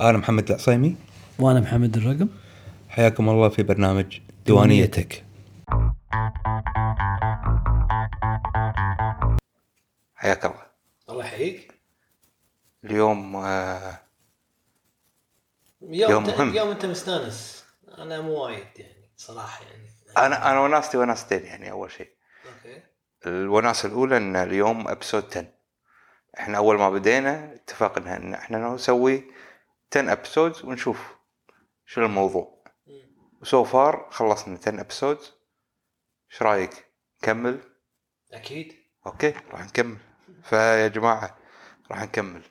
أنا محمد العصيمي. وأنا محمد الرقم. حياكم الله في برنامج ديوانيتك حياك الله. الله يحييك. اليوم آه، يوم, يوم مهم. يوم أنت مستأنس. أنا مو وايد يعني صراحة يعني. أنا أنا وناستي وناستين يعني أول شيء. أوكي. الأولى إن اليوم أبسود 10 إحنا أول ما بدينا اتفقنا إن إحنا نسوي 10 episodes ونشوف شو الموضوع. و so far خلصنا 10 episodes إيش رأيك؟ نكمل؟ أكيد. okay راح نكمل. فيا جماعة راح نكمل.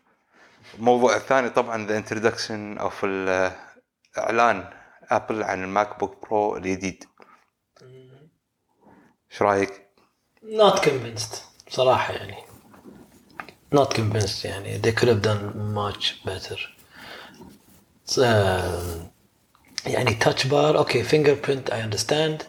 الموضوع الثاني طبعا the introduction أو إعلان Apple عن ال MacBook Pro الجديد. إيش رأيك؟ not convinced صراحة يعني. Not convinced يعني. They could have done much better. يعني touch bar okay fingerprint I understand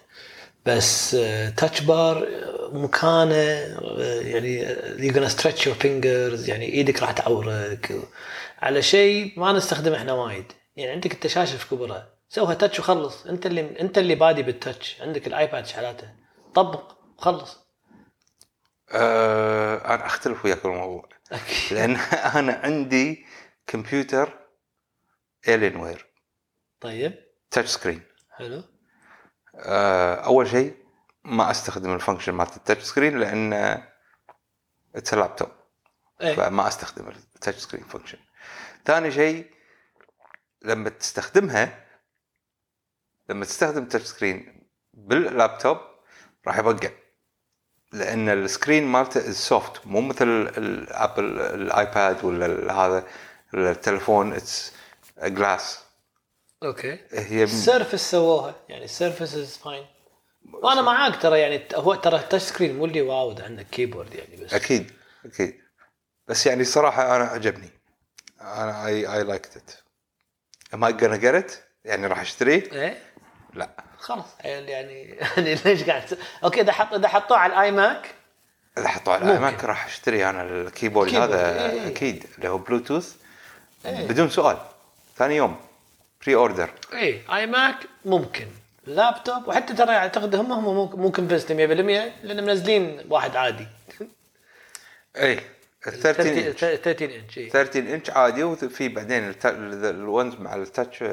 بس touch bar مكانه آه، يعني you're gonna stretch your fingers يعني إيدك راح تعورك. على شيء ما نستخدمه إحنا وايد. يعني عندك انت شاشه في كبرها. سوها touch وخلص. أنت اللي أنت اللي بادي بال touch عندك ال iPad شحالاته. طبق وخلص آه أنا أختلف وياك بالموضوع لأن أنا عندي كمبيوتر Alienware طيب. touch screen حلو. آه أول شيء ما أستخدم ال function مالت ال touch screen لأن it's laptop إيه. فما أستخدم ال touch screen function ثاني شيء لما تستخدمها لما تستخدم ال touch screen بال laptop راح يبقع لأن ال screen مالته soft مو مثل ال Apple ال iPad ولا هذا التليفون it's glass okay. هي ال Surface سووها يعني ال Surface is fine وأنا معاك ترى يعني هو ترى ال touch screen مو اللي wow ده عندك keyboard يعني بس. أكيد أكيد. بس يعني صراحة أنا عجبني. أنا I I liked it am I gonna get it يعني راح أشتريه؟ إيه؟ لا. خلاص يعني يعني ليش قاعد okay إذا حط إذا حطوه على ال iMac إذا حطوا على ممكن. ال iMac راح اشتري أنا ال keyboard keyboard، هذا إيه. أكيد اللي هو بلوتوث إيه. بدون سؤال. ثاني يوم. Pre-order اي iMac ممكن. لابتوب وحتى ترى أعتقد هم هم ممكن بس 100% لأن منزلين واحد عادي. اي ال 13 انش 13 انش إي. 13 انش عادي وفي بعدين ال ones مع ال touch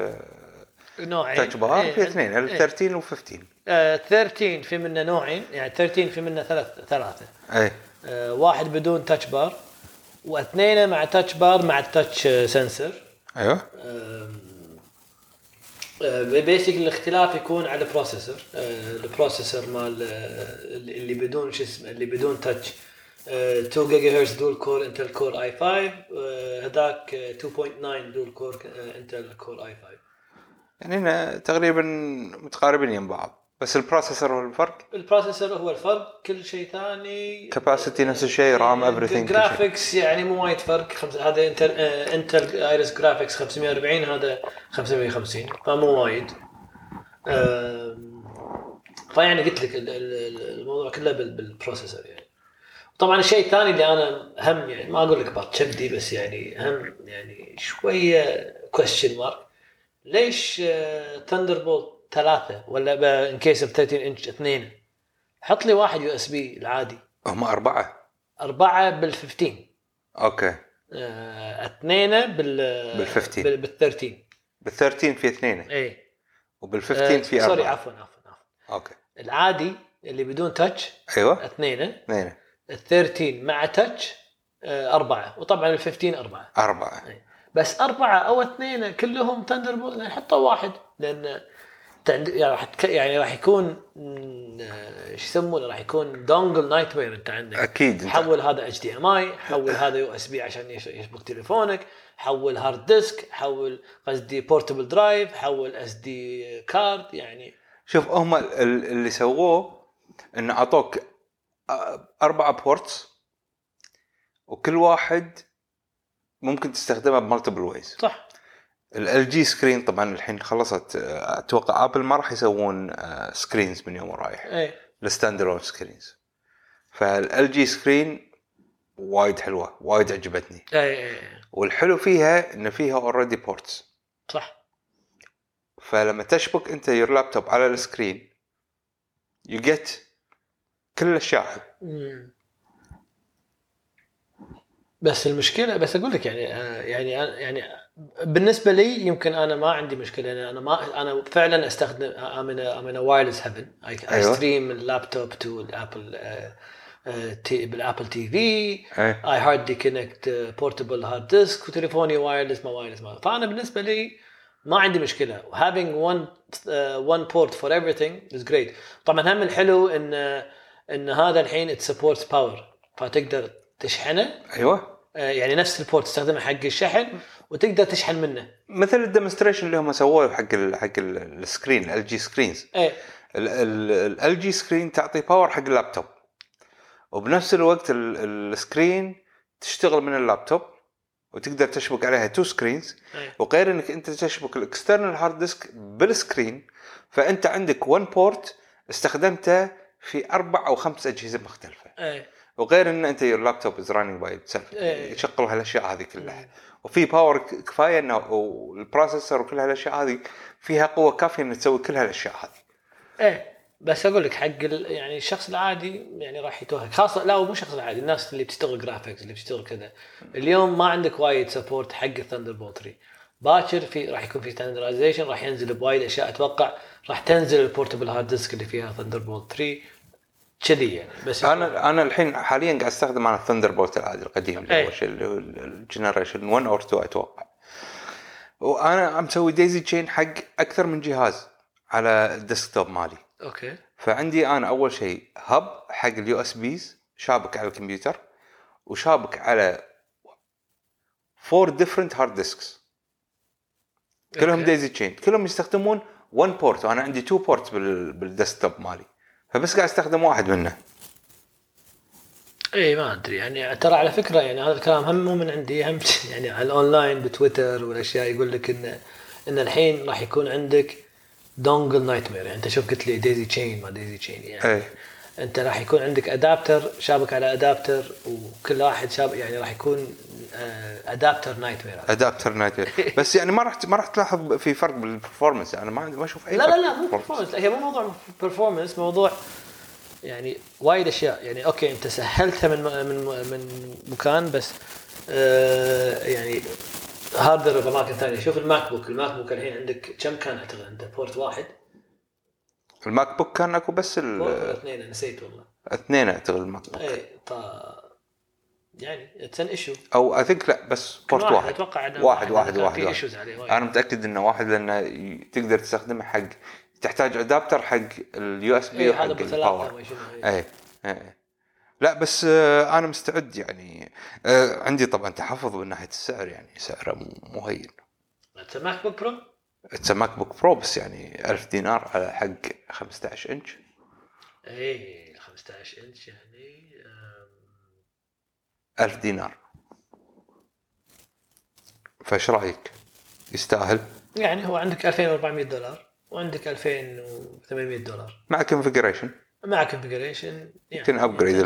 نوعين. touch bar إيه، في اثنين ال إيه. 13 و 15 آه، 13 في منه نوعين يعني 13 في منه ثلاث ثلاثة. اي آه، واحد بدون touch bar واثنين مع touch bar مع ال touch آه، sensor أيوه. basic الاختلاف يكون على ال processor ال processor مال اللي بدون شو اسمه اللي بدون touch 2 gigahertz dual core Intel Core i5 آه، هذاك آه، 2.9 dual core Intel Core i5 يعني تقريبا متقاربين يم بعض. بس ال processor هو الفرق؟ ال processor هو الفرق كل شيء ثاني Capacity نفس الشيء، RAM everything، كل شيء. Graphics يعني مو وايد فرق خمس هذا Intel آه، Intel Iris Graphics 540 هذا 550 فمو وايد. فيعني قلت لك ال- ال- الموضوع كله بال- بال processor يعني. طبعا الشيء الثاني اللي أنا هم يعني ما أقول لك بط كبدي بس يعني هم يعني شوية question mark ليش Thunderbolt ثلاثة ولا in case of 13 انش اثنين. حط لي واحد USB العادي. هم أربعة؟ أربعة بال 15 okay. آه، اثنين بال بال 15. بال بال 13 بال 13 في اثنين. اي وبال 15 في sorry اربعه عفوا عفوا عفوا. okay. العادي اللي بدون touch أيوه. اثنين. اثنين. ال 13 مع touch آه، أربعة. وطبعا ال 15 أربعة. أربعة. بس أربعة أو اثنين كلهم Thunderbolt حطوا واحد. لأن يعني راح تك- يعني راح يكون آه، إيش يسمونه؟ راح يكون dongle nightmare انت عندك. أكيد حول هذا HDMI حول هذا USB عشان يش- يشبك تليفونك حول hard disk حول قصدي portable drive حول SD card يعني. شوف هم ال- ال- اللي سووه ان أعطوك آه، أربعة ports وكل واحد ممكن تستخدمه ب multiple ways صح. LG screen طبعا الحين خلصت آه، أتوقع Apple ما راح يسوون screens من يوم ورايح إيه. ال standalone screens ف LG screen وايد حلوة وايد عجبتني. اي اي والحلو فيها إن فيها already ports صح. فلما تشبك أنت your laptop على ال screen you get كل الأشياء. بس المشكلة بس أقول لك يعني آه، يعني يعني بالنسبة لي يمكن أنا ما عندي مشكلة أنا ما أنا فعلا أستخدم in in wireless heaven اي. stream ال laptop to ال Apple TV بال Apple TV أي. hardly connect portable hard disk وتليفوني wireless ما وايرلس ما فأنا بالنسبة لي ما عندي مشكلة. Having one uh, one port for everything is great. طبعا هم الحلو إن إن هذا الحين it supports power. فتقدر تشحنه. أيوه. يعني نفس ال port تستخدمه حق الشحن وتقدر تشحن منه. مثل ال demonstration اللي هم سووه حق ال حق ال- ال screen LG screens ال LG screen تعطي power حق اللابتوب وبنفس الوقت ال- ال screen تشتغل من اللابتوب وتقدر تشبك عليها two screens إيه. وغير إنك أنت تشبك ال external hard disk بال screen فأنت عندك one port استخدمته في أربع أو خمس أجهزة مختلفة. إيه. وغير إن أنت laptop is running by itself. إيه. يشغل هالأشياء هذه كلها. وفي power كفاية إنه وال processor وكل هالأشياء هذه فيها قوة كافية انها تسوي كل هالأشياء هذه. إيه. بس أقول لك حق يعني الشخص العادي يعني راح يتوهق. خاصه لا مو الشخص العادي. الناس اللي بتشتغل graphics اللي بتشتغل كذا. اليوم ما عندك وايد support حق ال Thunderbolt 3 باكر في راح يكون في standardization راح ينزل بوايد أشياء أتوقع. راح تنزل ال portable hard disk اللي فيها Thunderbolt 3 كذي يعني بس أنا أنا الحين حاليا قاعد أستخدم أنا ال Thunderbolt العادي القديم اللي إيه. هو شيء اللي هو ال generation 1 or 2 أتوقع. وأنا مسوي daisy chain حق أكثر من جهاز على ال desktop مالي. okay. فعندي أنا أول شيء hub حق ال USBs شابك على الكمبيوتر وشابك على four different hard disks كلهم. daisy chain كلهم يستخدمون 1 port وأنا عندي 2 port بال بال desktop مالي. فبس قاعد استخدم واحد منه. اي ما أدري. يعني ترى على فكرة يعني هذا الكلام هم مو من عندي هم يعني على الأونلاين بتويتر والأشياء يقول لك إن إن الحين راح يكون عندك dongle nightmare يعني أنت شوف قلت لي daisy chain ما daisy chain يعني. إيه. انت راح يكون عندك adapter شابك على adapter وكل واحد شاب يعني راح يكون adapter nightmare adapter night بس يعني ما راح ما راح تلاحظ في فرق بال performance أنا ما عندي ما أشوف أي لا لا لا مو performance. هي مو موضوع performance موضوع يعني وايد أشياء. يعني okay أنت سهلتها من من من مكان بس آه يعني harder باماكن ثانية شوف ال MacBook ال MacBook الحين عندك كم كان أعتقد؟ عنده port واحد. ال MacBook كان اكو بس ال- اثنين نسيت والله. اثنين اعتقد الماك بوك اي ف يعني اتس ان ايشو أو اي ثينك لا بس port واحد أتوقع إنه واحد واحد واحد, واحد. issues عليه وايد. أنا متأكد إنه واحد لأنه تقدر تستخدمه حق تحتاج adapter حق ال USB وحق ال power. اي اي لا بس آه، أنا مستعد يعني. آه، عندي طبعا تحفظ من ناحية السعر يعني سعره مو- هين It's MacBook Pro؟ It's MacBook Pro بس يعني 1000 دينار على حق 15 إنش. اي 15 إنش يعني أم، 1000 دينار. فايش رأيك؟ يستاهل؟ يعني هو عندك 2400 دولار وعندك 2800 دولار. مع configuration مع configuration يعني يمكن upgrade.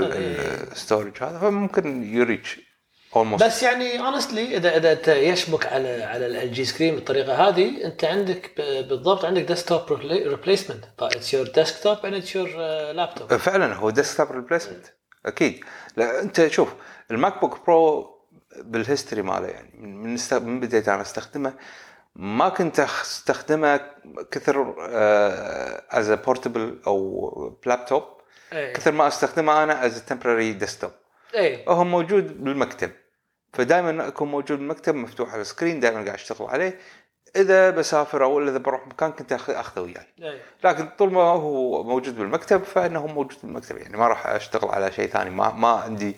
ال storage هذا فممكن ي reach almost بس يعني honestly اذا إذا أنت يشبك على على ال LG screen بالطريقة هذه أنت عندك بالضبط عندك desktop replacement ف it's your desktop and it's your laptop فعلا هو desktop replacement أكيد. لا أنت شوف ال MacBook Pro بال history ماله يعني من من, است... من بديت أنا أستخدمه ما كنت أستخدمه كثر as portable أو لابتوب اي كثر ما أستخدمه أنا as temporary desktop اي هو موجود بالمكتب. فدائما أكون موجود بالمكتب مفتوح على ال screen دائما قاعد أشتغل عليه. إذا بسافر أو إذا بروح مكان كنت أخذه وياي. اي لكن طول ما هو موجود بالمكتب فإنه موجود بالمكتب. يعني ما راح أشتغل على شيء ثاني. ما ما عندي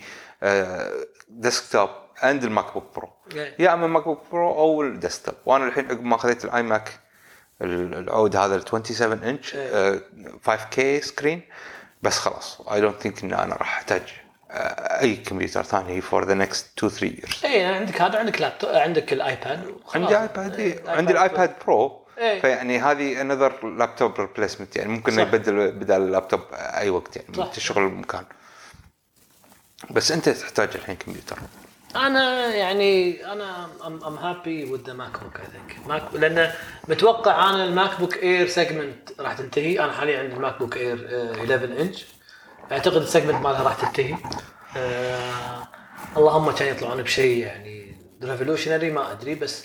desktop عند ال MacBook Pro. يا أما ال MacBook Pro أو ال desktop وأنا الحين عقب ما أخذت ال iMac ال- العود هذا ال 27 انش إيه. 5K screen بس خلاص. I don't think إن أنا راح أحتاج أي كمبيوتر ثاني for the next 2 3 years اي عندك هذا عندك لابتوب عندك ال iPad. عندي iPad إيه، إيه. عندي ال iPad Pro إيه. فيعني هذه another laptop replacement يعني ممكن صح. يبدل بدل اللابتوب أي وقت يعني صح. تشغل المكان بس أنت تحتاج الحين كمبيوتر أنا يعني أنا I'm I'm happy with the MacBook I think Mac لأن متوقع أنا ال MacBook Air segment راح تنتهي أنا حاليا عندي ال MacBook Air 11 انش أعتقد ال segment مالها راح تنتهي. آه اللهم كان يطلعون بشيء يعني revolutionary ما أدري بس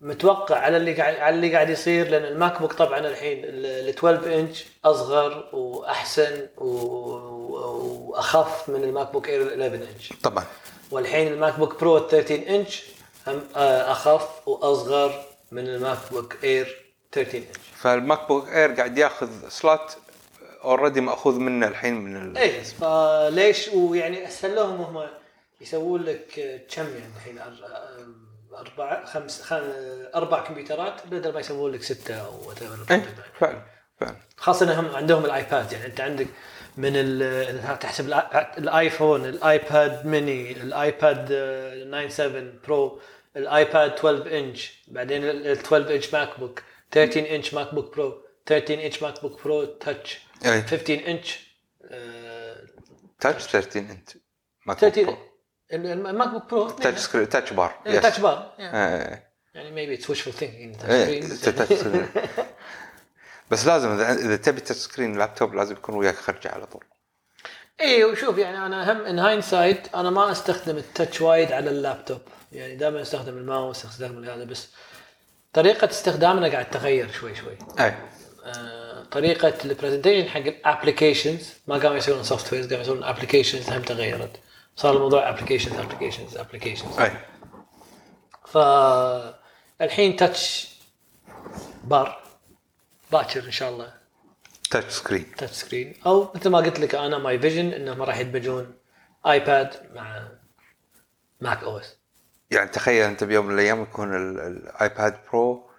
متوقع على اللي قاعد على اللي قاعد يصير لأن ال MacBook طبعا الحين ال 12 انش أصغر وأحسن وأخف من ال MacBook Air 11 انش طبعا. والحين ال MacBook Pro 13 انش هم أخف وأصغر من ال MacBook Air 13 انش فال MacBook Air قاعد ياخذ slot already مأخوذ منه الحين من ال... اي فليش ويعني أسهل لهم هم يسوون لك كم يعني الحين؟ أربع خمس خم... أربع كمبيوترات بدل ما يسوون لك ستة أو. إيه فعلا فعلا. خاصة إنهم عندهم ال iPad يعني أنت عندك من ال تحسب ال iPhone ال iPad Mini ال iPad آه، 97 Pro ال iPad 12 انش بعدين ال 12 inch MacBook 13 inch MacBook Pro 13 inch MacBook Pro Touch أي. 15 انش تاتش 13 انت ماك بوك 13 برو. ال- الماك بوك برو تاتش سكرين تاتش بار. تاتش بار يعني thinking touch إيه screens. تاتش سكرين بس لازم اذا تبي touch screen laptop لازم يكون وياك خرجة على طول. اي وشوف يعني أنا هم in hindsight أنا ما أستخدم ال touch وايد على اللابتوب. يعني دائما أستخدم الماوس أستخدم هذا بس طريقة استخدامنا قاعد تغير شوي شوي. اي آه، طريقة ال presentation حق ال applications ما قاموا يسوون softwares قاموا يسوون applications هم تغيرت. صار الموضوع applications applications applications أي. فالحين touch bar باكر إن شاء الله. تاتش سكرين تاتش سكرين أو مثل ما قلت لك أنا my vision إنهم راح يدمجون iPad مع Mac OS يعني تخيل أنت بيوم من الأيام يكون ال- الايباد برو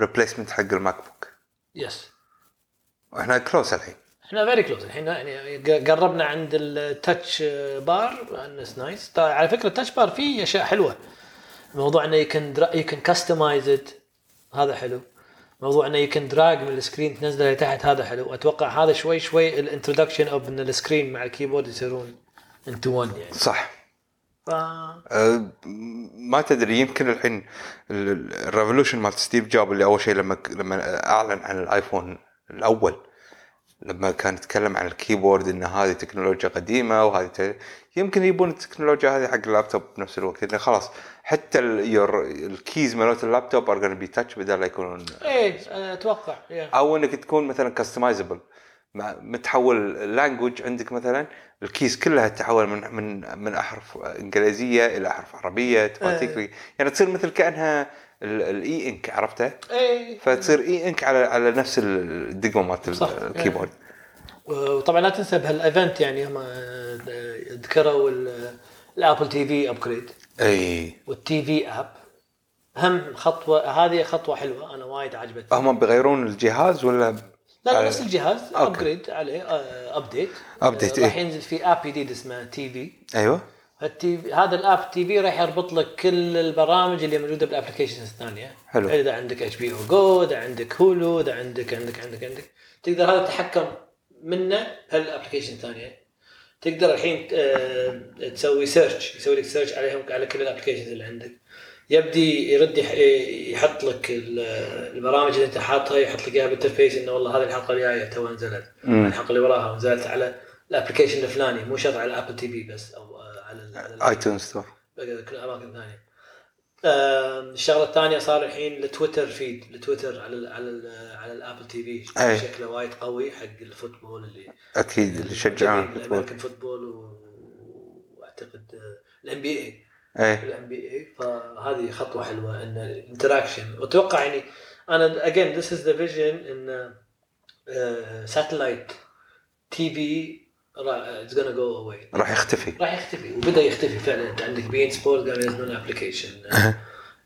ريبليسمنت حق ال MacBook. yes وإحنا كلوز الحين. إحنا very close الحين يعني قربنا عند ال touch bar it's nice على فكرة ال touch bar فيه أشياء حلوة. موضوع إنه يمكن يمكن customize هذا حلو. موضوع إنه يمكن drag من ال screen تنزله لتحت هذا حلو. أتوقع هذا شوي شوي ال introduction of إن ال screen مع ال keyboard يصيرون into 1 يعني. صح. ف أه، ما تدري يمكن الحين ال revolution مال ستيف جوب اللي أول شيء لما لما أعلن عن ال iPhone الأول لما كان يتكلم عن ال keyboard إن هذه تكنولوجيا قديمة وهذه ت... يمكن يبون التكنولوجيا هذه حق اللابتوب بنفس الوقت. لأن خلاص حتى ال- your- ال keys مالت اللابتوب ار be touch بدل لا يكونون إيه أتوقع yeah. أو إنك تكون مثلا customizable متحول ال language عندك مثلا ال keys كلها تتحول من من من أحرف إنجليزية إلى أحرف عربية automatically يعني تصير مثل كأنها الاي انك عرفته؟ إيه. فتصير اي انك على على نفس الدقمه مالت. ال keyboard. وطبعا لا تنسى بهال event يعني هم ذكروا ال- ال Apple TV upgrade إي. وال TV app هم خطوة هذه خطوة حلوة أنا وايد عجبتني. هم بيغيرون الجهاز ولا؟ لا لا نفس الجهاز أوكي. upgrade عليه update Update، راح إيه. ينزل في app جديد اسمه TV. أيوه. التي هذا ال app TV راح يربط لك كل البرامج اللي موجودة بال applications الثانية. حلو. إذا عندك اتش بي أو جو اذا عندك Hulu اذا عندك عندك عندك عندك. تقدر هذا تتحكم منه بهال application الثانية. تقدر الحين آه، تسوي search يسوي لك search عليهم على كل ال applications اللي عندك. يبدي يرد يح- يحط لك ال- البرامج اللي انت حاطها يحط لك إياها بال interface إنه والله هذه الحلقة الجاية تو نزلت. الحلقة اللي وراها نزلت على ال application الفلاني مو شرط على Apple TV بس أو آه، على ال- على ال- iTunes Store كل الاماكن الثانية. الشغلة الثانية صار الحين ال Twitter feed ال Twitter على ال على ال على ال Apple TV. أي. شكله وايد قوي حق ال football اللي أكيد اللي يشجعون ال football. ال American football وأعتقد ال NBA ال NBA فهذه خطوة حلوة إن ال interaction وأتوقع يعني أنا again this is the vision إن satellite TV it's gonna go away راح يختفي. راح يختفي. وبدأ يختفي فعلا. أنت عندك beIN Sports قاموا ينزلون application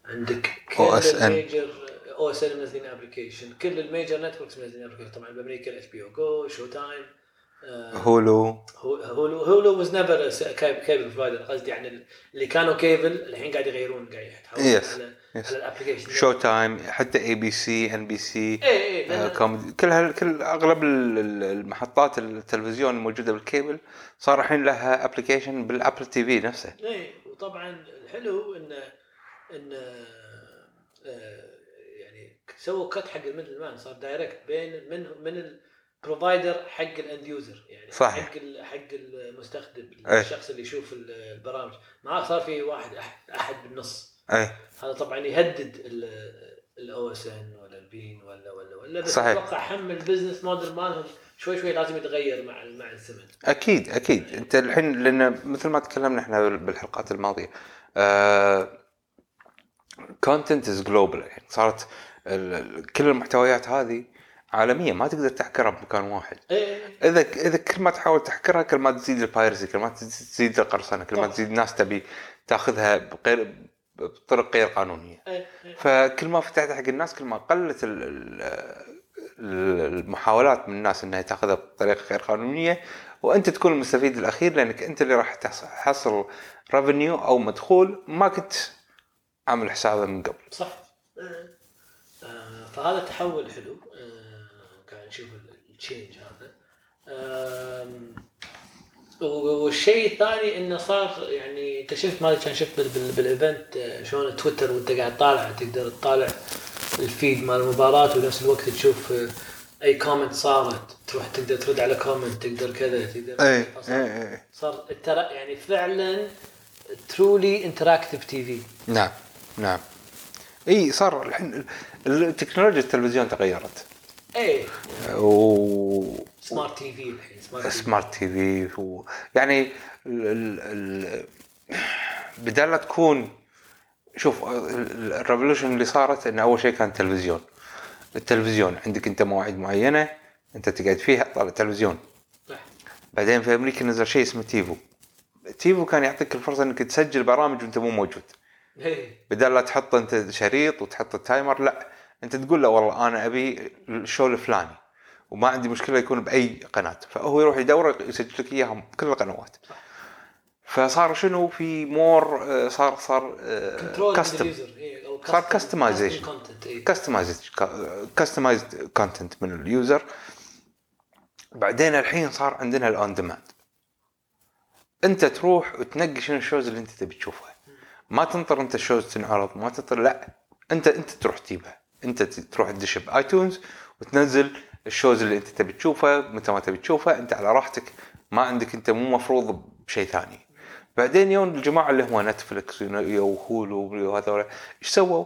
عندك كل OSN. ال major OSN منزلين application كل ال major networks منزلين application طبعا بأمريكا ال HBO Go Showtime Hulu Hulu Hulu was never cable provider قصدي يعني اللي كانوا كيبل الحين قاعد يغيرون قاعد يتحولون Yes. على Yes. على الابلكيشن شو تايم حتى اي بي سي ان بي سي كل هال كل أغلب ال- ال- المحطات التلفزيون الموجودة بالكيبل صار الحين لها application بال Apple TV نفسه اي وطبعا الحلو انه انه آه، يعني سووا cut حق ال middle man صار direct بين من من ال provider حق ال end user يعني صحيح. حق حق المستخدم إيه. الشخص اللي يشوف ال- البرامج ما صار في واحد أحد بالنص أي. هذا طبعا يهدد ال OSN ولا ال beIN ولا ولا ولا بس صحيح. أتوقع هم ال business model مالهم شوي شوي لازم يتغير مع مع الزمن. أكيد أكيد. أنت الحين لأن مثل ما تكلمنا إحنا بالحلقات الماضية content is global يعني صارت كل المحتويات هذه عالمية ما تقدر تحكرها بمكان واحد. إيه. إذا إذا كل ما تحاول تحكرها كل ما تزيد ال piracy كل ما تزيد القرصنة كل ما. تزيد ناس تبي تاخذها بغير بطرق غير قانونية. إيه إيه. فكل ما فتحت حق الناس كل ما قلت ال- ال- ال- المحاولات من الناس إنها تأخذها بطريقة غير قانونية وأنت تكون المستفيد الأخير لأنك أنت اللي راح تحص- تحصل revenue أو مدخول ما كنت عامل حسابه من قبل. صح. آه، فهذا تحول حلو. قاعد نشوف ال change هذا. والشيء الثاني إنه صار يعني انت شفت ما كان شفت بال- بال- بال event آه، شلون تويتر وأنت قاعد طالع تقدر تطالع ال feed مال المباراة ونفس الوقت تشوف آه، أي comment صارت تروح تقدر ترد على comment تقدر كذا تقدر اي صار- اي اي صار ultra يعني فعلا truly interactive TV نعم نعم. إي صار الحين التكنولوجيا التلفزيون تغيرت. اي و سمارت تي في الحين سمارت تي في سمارت تي في و... يعني ال... ال... ال... بدال لا تكون شوف ال revolution اللي صارت إن أول شيء كان تلفزيون التلفزيون عندك أنت مواعيد معينة أنت تقعد فيها طالع تلفزيون صح. بعدين في أمريكا نزل شيء اسمه TiVo. TiVo كان يعطيك الفرصة إنك تسجل برامج وأنت مو موجود. اي بدل لا تحط أنت شريط وتحط ال timer لا. أنت تقول له والله أنا أبي ال show الفلاني. وما عندي مشكلة يكون بأي قناة. فهو يروح يدور يسجل لك اياها بكل القنوات. فصار شنو؟ في more صار صار control custom صار customization. customized customized content من ال user. بعدين الحين صار عندنا ال on demand أنت تروح وتنقي شنو ال shows اللي أنت تبي تشوفها. ما تنطر أنت ال shows تنعرض ما تنطر لا. انت أنت تروح تجيبها. أنت تروح تدش ب iTunes وتنزل ال shows اللي انت تبي تشوفه متى ما تبي تشوفه انت على راحتك. ما عندك انت مو مفروض بشيء ثاني. بعدين يوم الجماعة اللي هو Netflix و Hulu وهذول إيش سووا؟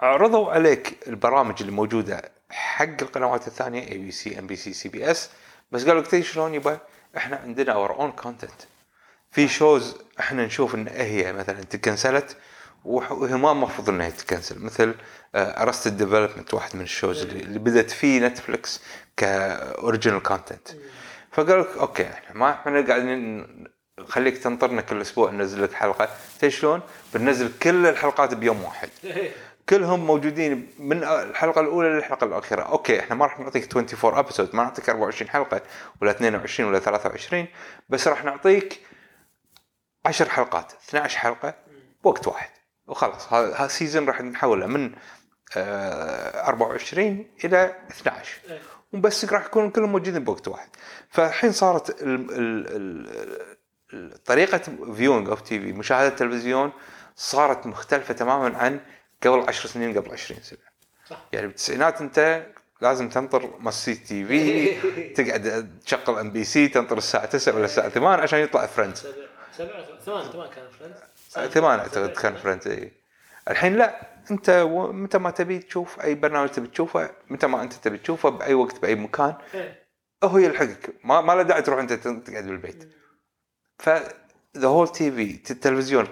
عرضوا عليك البرامج اللي موجودة حق القنوات الثانية اي بي سي ام بي سي سي بي اس بس قالوا لك شلون يبا؟ إحنا عندنا our own content في shows إحنا نشوف إن هي مثلا تكنسلت وهي ما المفروض انها تكنسل مثل Arrested Development واحد من ال shows اللي, اللي بدأت فيه Netflix ك original content. فقالوا لك okay إحنا ما إحنا قاعدين خليك تنطرنا كل أسبوع ننزل لك حلقة. تدري شلون؟ بننزل كل الحلقات بيوم واحد. كلهم موجودين من الحلقة الأولى للحلقة الأخيرة. okay إحنا ما راح نعطيك 24 episode ما نعطيك 24 حلقة ولا 22 ولا 23 بس راح نعطيك 10 حلقات 12 حلقة بوقت واحد. وخلاص هذا ال season راح نحوله من آه 24 إلى 12 إيه. وبس راح يكونوا كلهم موجودين بوقت واحد. فالحين صارت ال ال طريقة viewing of TV مشاهدة التلفزيون صارت مختلفة تماما عن قبل 10 سنين قبل 20 سنة. صح. يعني بالتسعينات أنت لازم تنطر مصي تي في تقعد تشغل MBC تنطر الساعة 9 ولا الساعة 8 عشان يطلع Friends سبع سبع ثمان ثمان كان Friends ثمان أعتقد كان Friends اي الحين لا أنت متى ما تبي تشوف أي برنامج تبي تشوفه متى ما أنت تبي تشوفه بأي وقت بأي مكان إيه. هو يلحقك. ما, ما له داعي تروح أنت تقعد بالبيت. ف the whole TV التلفزيون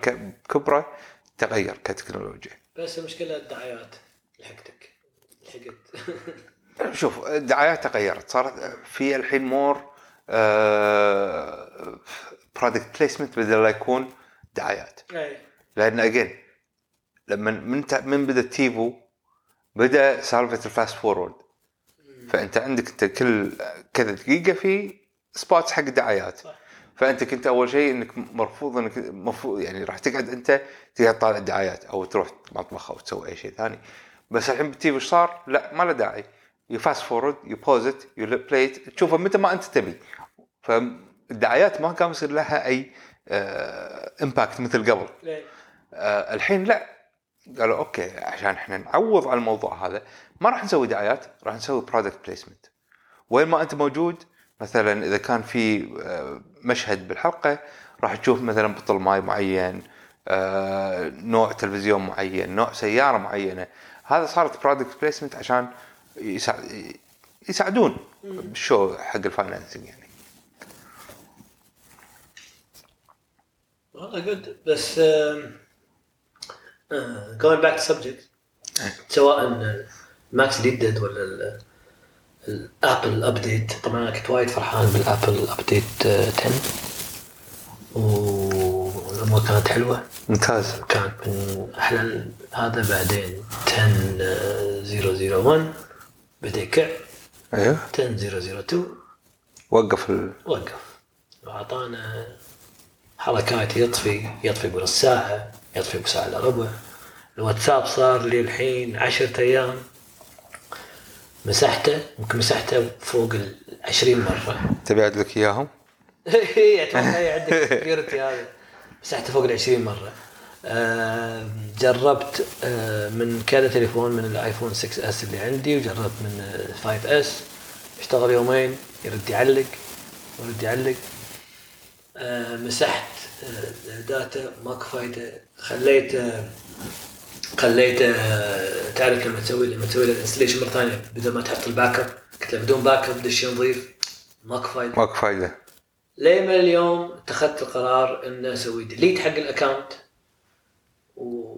كبرة تغير كتكنولوجيا. بس المشكلة الدعايات لحقتك. لحقت. شوف الدعايات تغيرت. صارت في الحين more product placement بدل لا يكون دعايات أي. لأن اجين لما من من بدأ TiVo بدأ سالفه ال fast forward فأنت عندك أنت كل كذا دقيقة في spots حق الدعايات. صح. فأنت كنت أول شيء إنك مرفوض إنك مفروض يعني راح تقعد أنت تقعد تطالع الدعايات أو تروح مطبخ أو تسوي أي شيء ثاني. بس الحين بال TiVo إيش صار؟ لا ما له داعي. you fast forward you pause it you play تشوفه متى ما أنت تبي. فالدعايات ما كان يصير لها أي impact مثل قبل. إيه. آه الحين لا. قالوا okay عشان إحنا نعوض على الموضوع هذا ما راح نسوي دعايات راح نسوي product placement وين ما أنت موجود مثلا إذا كان في آه، مشهد بالحلقة راح تشوف مثلا بطل ماي معين آه، نوع تلفزيون معين نوع سيارة معينة. هذا صارت product placement عشان يساعد يساعدون بال show حق ال financing يعني. والله good بس آه، going back to subject سواء ماكس ليدد ولا ال- ال Apple update طبعا أنا كنت وايد فرحان بال Apple update آه، 10 والأمور كانت حلوة. ممتاز. كانت من أحلى هذا بعدين 10001 بدأ يكع أيوه. 10002 وقف ال... وقف. وأعطانا حركات يطفي يطفي بنص ساعة يطفي بساعة الا ربع الواتساب صار لي الحين عشرة أيام. مسحته يمكن مسحته فوق ال 20 مرة. تبي أعد لك إياهم؟ أتوقع هي عندك سكيورتي هذا. مسحته فوق ال 20 مرة. آه، جربت آه، من كذا تليفون من ال iPhone 6s اللي عندي وجربت من 5s. اشتغل يومين يرد يعلق ويرد يعلق. آه، مسحت آه، data ماكو فايدة. خليت آه، خليت آه، تعرف لما تسوي لما تسوي له installation مرة ثانية بدل ما تحط ال backup قلت له بدون backup دش نظيف. ماكو فايدة. ماكو فايدة. ليه من اليوم اتخذت القرار ان أسوي delete حق ال account و...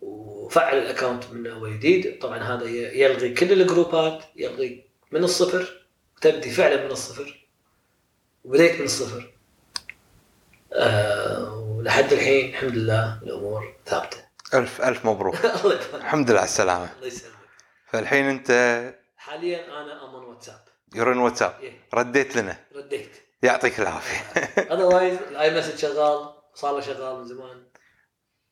وفعل ال account من أول جديد. طبعا هذا يلغي كل الجروبات يلغي من الصفر تبدي فعلا من الصفر وبديت من الصفر. آه ولحد الحين الحمد لله الأمور ثابتة. ألف ألف مبروك. الله يبارك. الحمد لله على السلامة. الله يسلمك. فالحين أنت حاليا أنا أمن واتساب. واتساب إيه. رديت لنا. رديت. يعطيك العافية. otherwise ال iMessage شغال صار له شغال من زمان.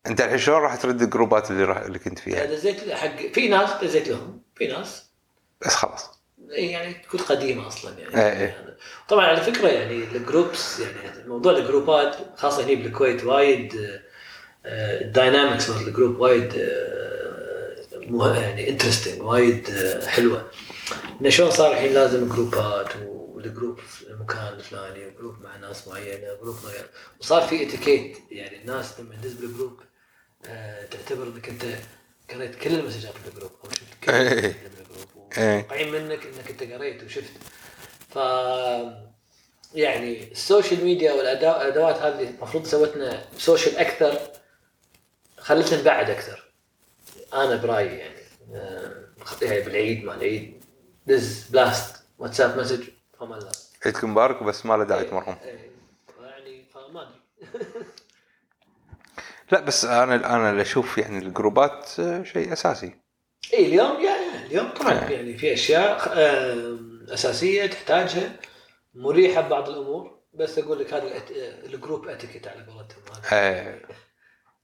أنت الحين شلون راح ترد الجروبات اللي راح اللي كنت فيها؟ دزيت حق في ناس دزيت لهم في ناس. بس خلاص. يعني تكون قديمة أصلا يعني. إيه إيه. طبعا على فكرة يعني ال groups يعني موضوع الجروبات خاصة هنا بالكويت وايد آه، ال dynamics مال ال group وايد آه، يعني interesting وايد آه، حلوة. إنه شلون صار الحين لازم جروبات وال group في المكان الفلاني و group مع ناس معينة و group معين وصار في اتيكيت يعني الناس لما تدز بال group آه، تعتبر إنك أنت قريت كل المسجات بال group. أو شفت كل إيه. إيه. ومتوقعين منك إنك أنت قريت وشفت. ف يعني ال social media والادوات هذه المفروض سوتنا social أكثر خلتنا نبعد أكثر. أنا برأيي يعني آه، يعني بالعيد مع العيد دز blast واتساب message فما لا. عيدكم مبارك بس ما له داعي تمرهم إيه، يعني فما أدري. لا بس أنا أنا اللي أشوف يعني الجروبات آه، شيء أساسي. اي إيه، اليوم يعني اليوم طبعا إيه. يعني في أشياء آه، أساسية تحتاجها مريحة ببعض الأمور بس أقول لك هذا ال group etiquette على قولتهم. آه،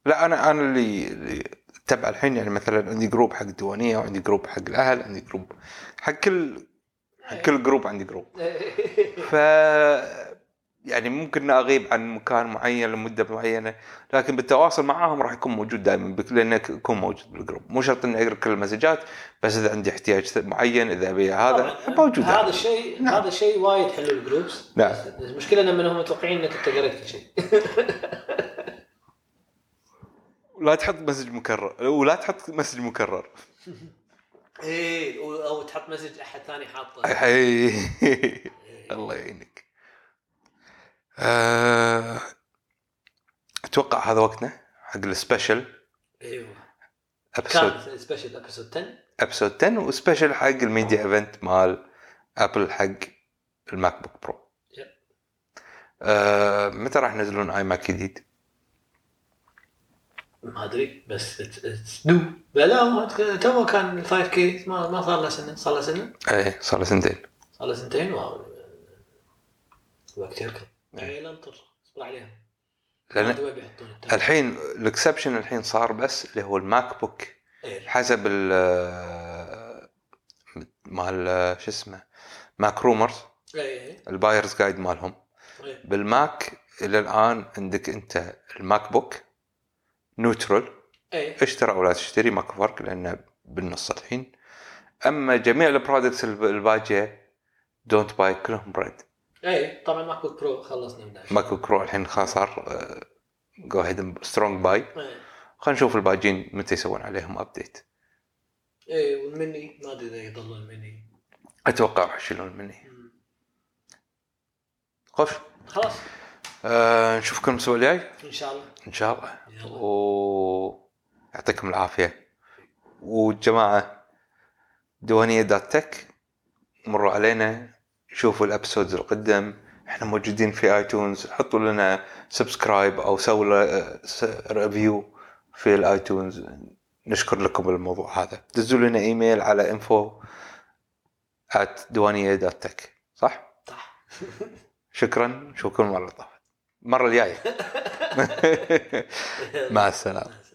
لا أنا أنا اللي اللي اتبع الحين يعني مثلا عندي group حق الديوانية وعندي group حق الأهل عندي group حق كل حق كل group عندي group. ف يعني ممكن أغيب عن مكان معين لمدة معينة لكن بالتواصل معاهم راح يكون موجود دائما لانك اكون موجود بال group مو شرط إني أقرأ كل المسجات بس إذا عندي احتياج معين إذا أبي هذا موجود هذا دائماً. الشيء نعم. هذا الشيء وايد حلو ال groups نعم. المشكلة لما هم متوقعين إنك أنت قريت كل شيء. لا تحط message مكرر ولا تحط message مكرر. إيه أو تحط message أحد ثاني حاطه. حي الله يعينك. آه، أتوقع هذا وقتنا حق ال special أيوه. episode special episode 10 episode 10 و special حق ال media event مال Apple حق ال MacBook Pro. آه متى راح ينزلون iMac جديد؟ ما أدري بس it's due لا تو كان 5K ما ما صار له سنة. صار له سنة؟ إيه صار له سنتين. صار له سنتين واو. وقت يركض لا انطر اصبر عليها. لأن التايم. الحين الاكسبشن الحين صار بس اللي هو الماك بوك. إيه. حسب ال مال شو اسمه ماك رومرز. اي البايرز جايد مالهم. بالماك إلى الآن عندك أنت الماك بوك نوترال اي اشتري أو لا تشتري ماكو فرق لأنه بالنص الحين. أما جميع البرودكتس الب- الباجيه don't buy كلهم ب red اي طبعا MacBook Pro خلصنا منه MacBook Pro الحين خلاص صار go ahead strong buy اي خلينا نشوف الباجين متى يسوون عليهم update اي والمني ما أدري إذا يضل المني أتوقع راح يشيلون مني. خوش. خلاص. آه نشوفكم الأسبوع الجاي. إن شاء الله. إن شاء الله. يلا. ويعطيكم العافية. والجماعه ديوانيه dot tech مروا علينا. شوفوا ال episodes القدم. إحنا موجودين في iTunes. حطوا لنا subscribe أو سووا review في ال iTunes. نشكر لكم الموضوع هذا. دزوا لنا إيميل على info at ديوانيه dot tech صح؟ صح. شكرا. نشوفكم المره الطافت المرة الجاية. مع السلامة.